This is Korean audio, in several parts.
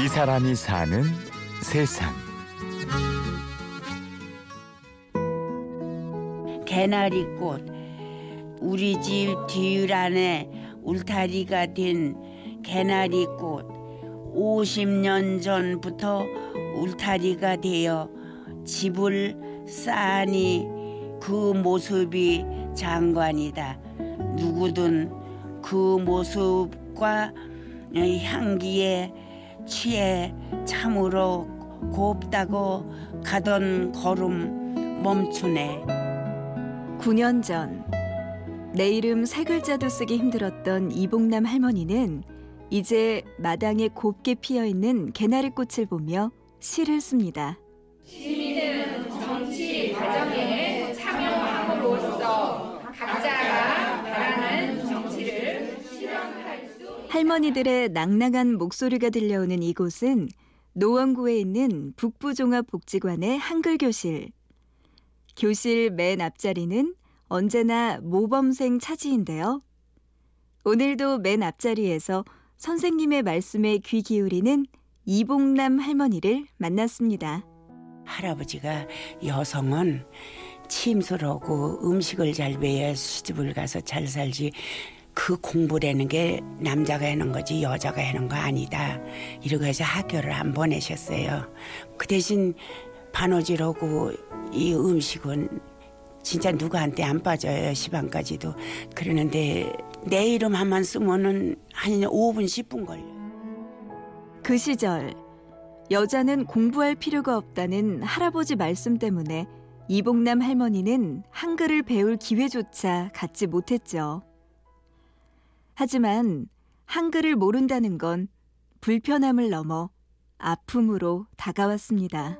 이 사람이 사는 세상. 개나리꽃 우리 집 안에 울타리가 된 개나리꽃 50년 전부터 울타리가 되어 집을 쌓으니 그 모습이 장관이다. 누구든 그 모습과 향기에 취해 참으로 곱다고 가던 걸음 멈추네. 9년 전, 내 이름 세 글자도 쓰기 힘들었던 이봉남 할머니는 이제 마당에 곱게 피어 있는 개나리 꽃을 보며 시를 씁니다. 시민은 정치 과정에 참여함으로써 각자가 바라는 정치를 실현 할머니들의 낭낭한 목소리가 들려오는 이곳은 노원구에 있는 북부종합복지관의 한글 교실. 교실 맨 앞자리는 언제나 모범생 차지인데요. 오늘도 맨 앞자리에서 선생님의 말씀에 귀 기울이는 이봉남 할머니를 만났습니다. 할아버지가 여성은 침술하고 음식을 잘 배야 시집을 가서 잘 살지 그 공부라는 게 남자가 하는 거지 여자가 하는 거 아니다. 이러고 해서 학교를 안 보내셨어요. 그 대신 바느질하고 이 음식은 진짜 누구한테 안 빠져요 시방까지도 그러는데 내 이름 한만 쓰면은 한 5분 10분 걸려. 그 시절 여자는 공부할 필요가 없다는 할아버지 말씀 때문에 이봉남 할머니는 한글을 배울 기회조차 갖지 못했죠. 하지만 한글을 모른다는 건 불편함을 넘어 아픔으로 다가왔습니다.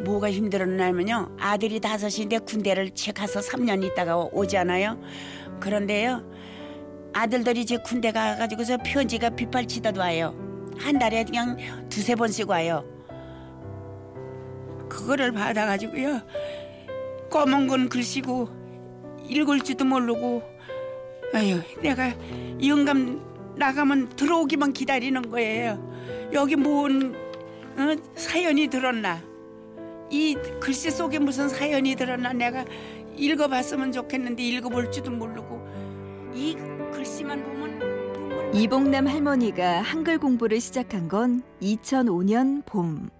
뭐가 힘들었냐면요. 아들이 다섯인데 군대를 채 가서 3년 있다가 오잖아요. 그런데요. 아들들이 이제 군대 가가지고서 편지가 빗발치다 와요. 한 달에 그냥 두세 번씩 와요. 그거를 받아가지고요. 검은 건 글씨고 읽을 줄도 모르고 아유 내가 영감 나가면 들어오기만 기다리는 거예요. 여기 뭔 어? 사연이 들었나? 이 글씨 속에 무슨 사연이 들었나 내가 읽어봤으면 좋겠는데 읽어볼 줄도 모르고 이 글씨만 보면 이봉남 할머니가 한글 공부를 시작한 건 2005년 봄.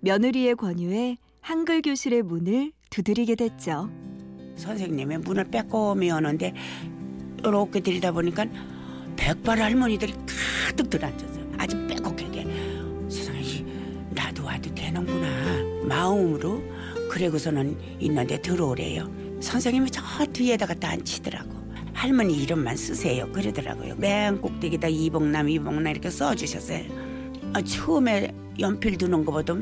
며느리의 권유에 한글 교실의 문을 두드리게 됐죠. 선생님의 문을 빼꼼히 여는데 이렇게 들이다 보니까 백발 할머니들이 가득 들어앉았어요. 아주 빼곡하게 세상에 나도 와도 되는구나 마음으로 그래고서는 있는데 들어오래요. 선생님이 저 뒤에다가 다 앉히더라고. 할머니 이름만 쓰세요. 그러더라고요. 맨 꼭대기다 이봉남 이봉남 이렇게 써주셨어요. 아, 처음에 연필 두는 것보다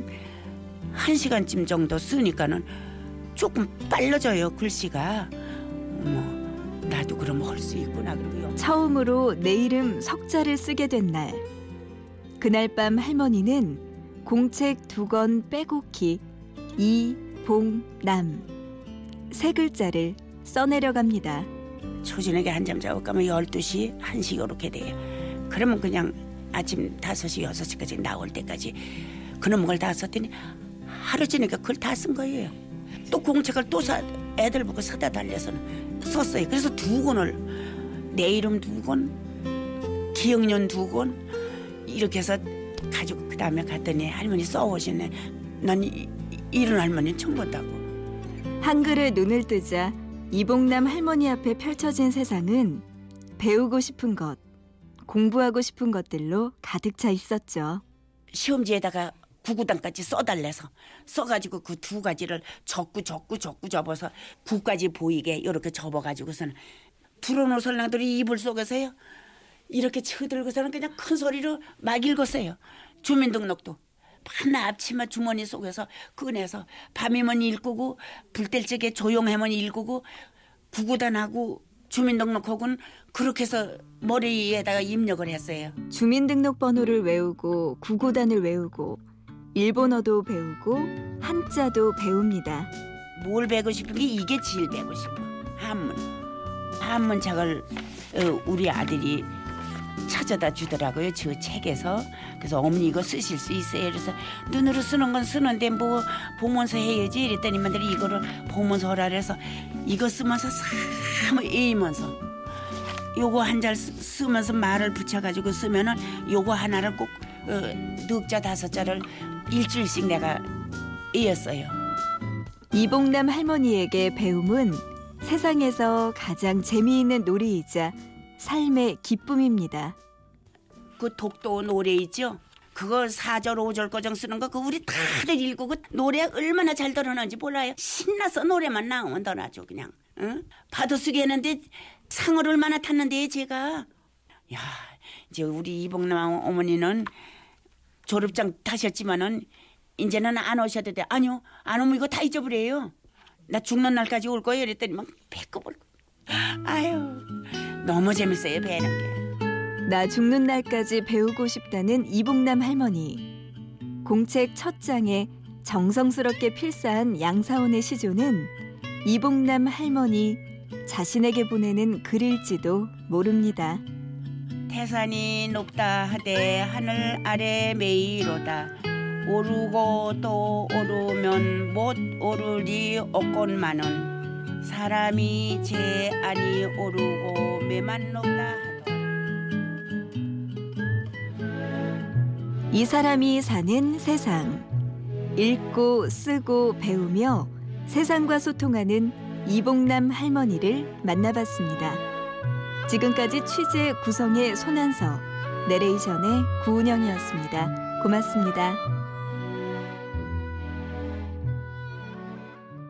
한 시간쯤 정도 쓰니까는 조금 빨라져요 글씨가. 뭐 나도 그럼 할 수 있구나 그리고요. 처음으로 내 이름 석자를 쓰게 된 날. 그날 밤 할머니는 공책 두 권 빼곡히 이봉남 세 글자를 써내려갑니다. 초저녁에 한잠 자고 가면 12시, 1시 이렇게 돼요. 그러면 그냥 아침 5시, 6시까지 나올 때까지 그놈 걸다 썼더니 하루 지니까 그걸 다 쓴 거예요. 또 공책을 또 사, 애들 보고 사다 달려서는 썼어요. 그래서 두 권을 내 이름 두 권, 기억년 두 권 이렇게 해서 가지고 그 다음에 갔더니 할머니 써오시네. 난 이, 이런 할머니는 처음 본다고. 한글에 눈을 뜨자 이봉남 할머니 앞에 펼쳐진 세상은 배우고 싶은 것, 공부하고 싶은 것들로 가득 차 있었죠. 시험지에다가 구구단까지 써달래서. 써가지고 그 두 가지를 적고 적고 적고 접어서 구까지 보이게 이렇게 접어가지고서는 불어놓은 설랑들이 이불 속에서요. 이렇게 쳐들고서는 그냥 큰 소리로 막 읽었어요. 주민등록도. 하나 앞치마 주머니 속에서 꺼내서 밤이면 읽고 불뗄 적에 조용하면 읽고 구구단하고 주민등록하고는 그렇게 해서 머리에다가 입력을 했어요. 주민등록번호를 외우고 구구단을 외우고 일본어도 배우고 한자도 배웁니다. 뭘 배고 싶은 게 이게 제일 배고 싶어. 한문. 한문책을 어, 우리 아들이 찾아다 주더라고요. 저 책에서. 그래서 어머니 이거 쓰실 수 있어요. 그래서 눈으로 쓰는 건 쓰는데 뭐 보면서 해야지 이랬더니 만들이 이거를 보면서 하라 그래서 이거 쓰면서 사무 에이면서 요거 한 잘 쓰면서 말을 붙여가지고 쓰면은 요거 하나를 꼭 어, 넉자 다섯 자를 일주일씩 내가 이었어요. 이봉남 할머니에게 배움은 세상에서 가장 재미있는 놀이이자 삶의 기쁨입니다. 그 독도 노래 있죠? 그거 사절오절 거정 쓰는 거 그 우리 다들 읽고 그 노래 얼마나 잘 들어는지 몰라요. 신나서 노래만 나오면 더 나죠 그냥. 응? 받아쓰기 했는데 상을 얼마나 탔는데 제가. 야 이제 우리 이봉남 어머니는 졸업장 타셨지만은 이제는 안 오셔도 돼. 아니요 안 오면 이거 다 잊어버려요. 나 죽는 날까지 올 거예요. 이랬더니 막 배꼽 을. 아유 너무 재밌어요 배는 게. 나 죽는 날까지 배우고 싶다는 이봉남 할머니. 공책 첫 장에 정성스럽게 필사한 양사원의 시조는 이봉남 할머니 자신에게 보내는 글일지도 모릅니다. 태산이 높다 하되 하늘 아래 메이로다 오르고 또 오르면 못 오르리 없건만은 사람이 제 아니 오르고 매만 높다 하더 이 사람이 사는 세상. 읽고 쓰고 배우며 세상과 소통하는 이봉남 할머니를 만나봤습니다. 지금까지 취재 구성의 손한서, 내레이션의 구운영이었습니다. 고맙습니다.